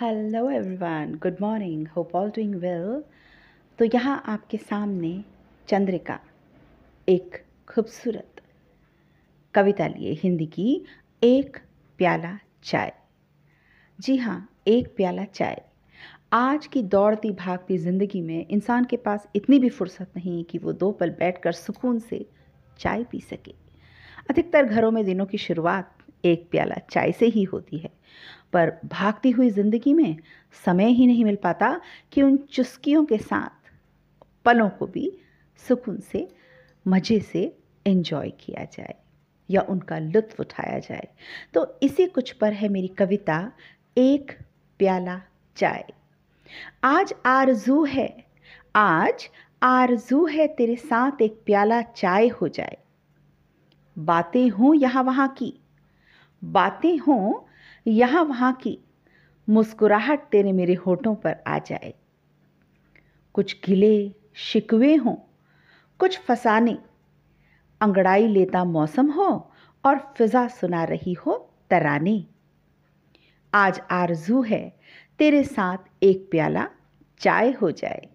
Hello everyone good morning hope all doing well तो यहाँ आपके सामने चंद्रिका, एक खूबसूरत कविता लिए हिंदी की एक प्याला चाय। जी हाँ एक प्याला चाय। आज की दौड़ती भागती ज़िंदगी में इंसान के पास इतनी भी फुर्सत नहीं कि वो दो पल बैठकर सुकून से चाय पी सके। अधिकतर घरों में दिनों की शुरुआत एक प्याला चाय से ही होती है। पर भागती हुई ज़िंदगी में समय ही नहीं मिल पाता कि उन चुस्कियों के साथ पलों को भी सुकून से, मज़े से एंजॉय किया जाए या उनका लुत्फ उठाया जाए। तो इसी कुछ पर है मेरी कविता, एक प्याला चाय। आज आरज़ू है, आज आरज़ू है तेरे साथ एक प्याला चाय हो जाए। बातें हों यहाँ वहाँ की, बातें हों यहाँ वहाँ की मुस्कुराहट तेरे मेरे होठों पर आ जाए। कुछ गिले शिकवे हों, कुछ फसाने। अंगड़ाई लेता मौसम हो और फिजा सुना रही हो तराने। आज आरज़ू है, तेरे साथ एक प्याला चाय हो जाए।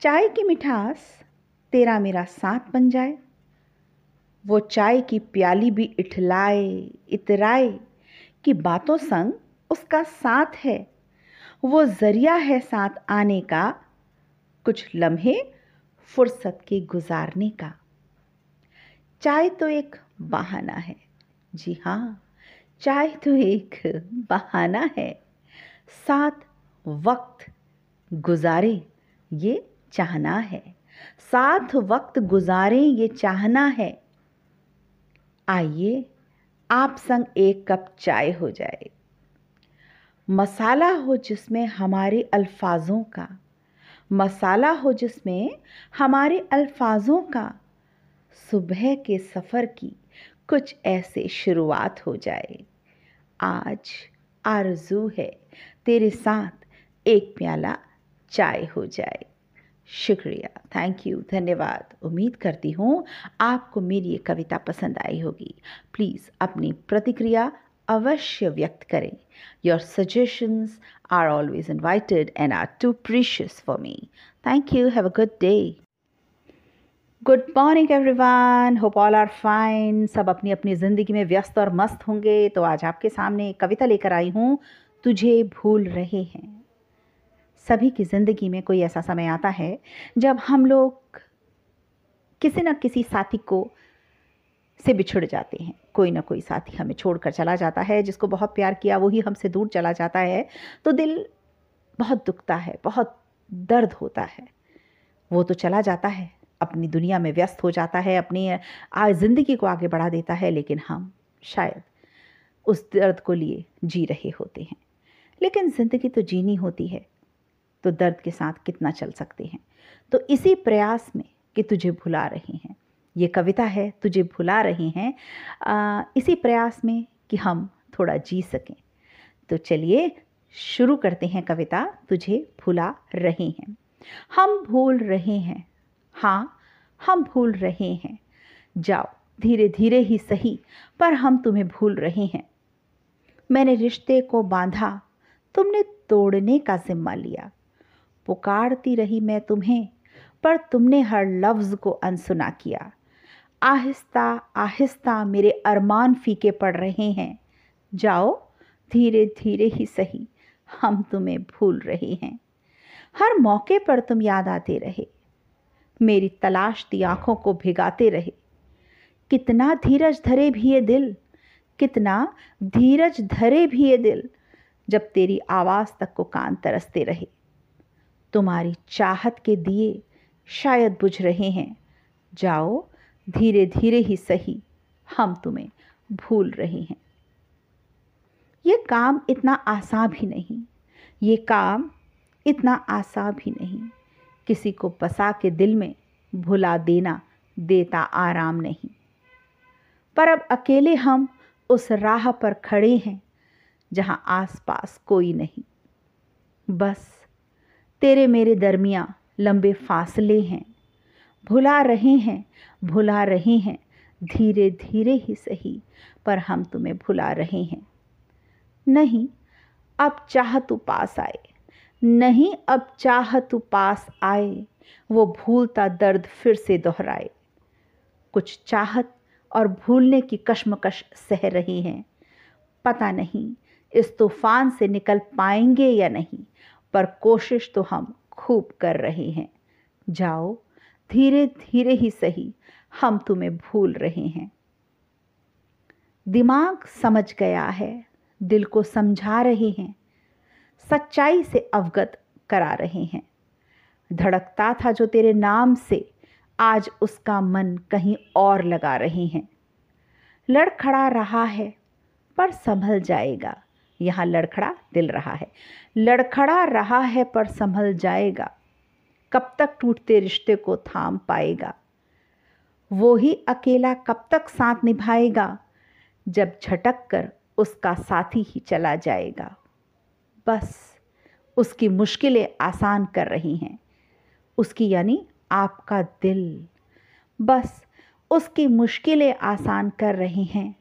चाय की मिठास तेरा मेरा साथ बन जाए। वो चाय की प्याली भी इठलाए, इतराए। कि बातों संग उसका साथ है। वो ज़रिया है साथ आने का, कुछ लम्हे फुर्सत के गुजारने का। चाय तो एक बहाना है। जी हाँ चाय तो एक बहाना है। साथ वक्त गुजारे, ये चाहना है। साथ वक्त गुजारे, ये चाहना है। आइए आप संग एक कप चाय हो जाए। मसाला हो जिसमें हमारे अल्फाजों का। मसाला हो जिसमें हमारे अल्फाजों का। सुबह के सफ़र की कुछ ऐसे शुरुआत हो जाए। आज आरज़ू है, तेरे साथ एक प्याला चाय हो जाए। शुक्रिया। थैंक यू धन्यवाद। उम्मीद करती हूँ आपको मेरी ये कविता पसंद आई होगी। प्लीज़ अपनी प्रतिक्रिया अवश्य व्यक्त करें। Your suggestions are always invited and are too precious for me thank you have a good day good morning everyone hope all are fine सब अपनी अपनी ज़िंदगी में व्यस्त और मस्त होंगे। तो आज आपके सामने कविता लेकर आई हूँ। तुझे भूल रहे हैं। सभी की ज़िंदगी में कोई ऐसा समय आता है जब हम लोग किसी न किसी साथी को से बिछड़ जाते हैं। कोई ना कोई साथी हमें छोड़कर चला जाता है, जिसको बहुत प्यार किया वही हमसे दूर चला जाता है। तो दिल बहुत दुखता है, बहुत दर्द होता है। वो तो चला जाता है, अपनी दुनिया में व्यस्त हो जाता है, अपनी ज़िंदगी को आगे बढ़ा देता है, लेकिन हम शायद उस दर्द को लिए जी रहे होते हैं। लेकिन ज़िंदगी तो जीनी होती है। तो दर्द के साथ कितना चल सकते हैं। तो इसी प्रयास में कि तुझे भुला रहे हैं। ये कविता है, तुझे भुला रहे हैं। इसी प्रयास में कि हम थोड़ा जी सकें। तो चलिए, शुरू करते हैं कविता, तुझे भुला रहे हैं। हम भूल रहे हैं। हाँ हम भूल रहे हैं। जाओ धीरे धीरे ही सही, पर हम तुम्हें भूल रहे हैं। मैंने रिश्ते को बांधा, तुमने तोड़ने का जिम्मा लिया। पुकारती रही मैं तुम्हें, पर तुमने हर लफ्ज़ को अनसुना किया। आहिस्ता आहिस्ता मेरे अरमान फीके पड़ रहे हैं। जाओ धीरे धीरे ही सही, हम तुम्हें भूल रहे हैं। हर मौके पर तुम याद आते रहे, मेरी तलाश दी आँखों को भिगाते रहे। कितना धीरज धरे भी ये दिल, कितना धीरज धरे भी ये दिल, जब तेरी आवाज़ तक को कान तरसते रहे। तुम्हारी चाहत के दिए शायद बुझ रहे हैं। जाओ धीरे धीरे ही सही, हम तुम्हें भूल रहे हैं। ये काम इतना आसान भी नहीं, ये काम इतना आसान भी नहीं। किसी को बसा के दिल में भुला देना देता आराम नहीं। पर अब अकेले हम उस राह पर खड़े हैं, जहाँ आसपास कोई नहीं। बस तेरे मेरे दरमिया लंबे फासले हैं। भुला रहे हैं, भुला रहे हैं, धीरे धीरे ही सही, पर हम तुम्हें भुला रहे हैं। नहीं, अब चाह तू पास आए। नहीं, अब चाह तू पास आए। वो भूलता दर्द फिर से दोहराए। कुछ चाहत और भूलने की कश्मकश सह रही हैं। पता नहीं, इस तूफ़ान से निकल पाएँगे या नहीं पर कोशिश तो हम खूब कर रहे हैं। जाओ, धीरे धीरे ही सही, हम तुम्हें भूल रहे हैं। दिमाग समझ गया है, दिल को समझा रहे हैं, सच्चाई से अवगत करा रहे हैं। धड़कता था जो तेरे नाम से, आज उसका मन कहीं और लगा रहे हैं। लड़खड़ा रहा है, पर संभल जाएगा। यहाँ लड़खड़ा दिल रहा है। लड़खड़ा रहा है पर संभल जाएगा। कब तक टूटते रिश्ते को थाम पाएगा। वो ही अकेला कब तक साथ निभाएगा, जब झटक कर उसका साथी ही चला जाएगा। बस उसकी मुश्किलें आसान कर रही हैं। उसकी यानी आपका दिल। बस उसकी मुश्किलें आसान कर रही हैं।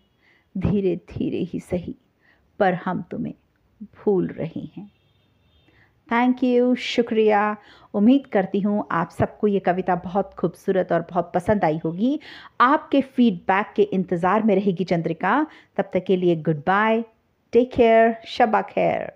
धीरे धीरे ही सही। पर हम तुम्हें भूल रहे हैं। थैंक यू शुक्रिया। उम्मीद करती हूँ आप सबको ये कविता बहुत खूबसूरत और बहुत पसंद आई होगी। आपके फीडबैक के इंतज़ार में रहेगी चंद्रिका। तब तक के लिए गुड बाय टेक केयर शबा खैर।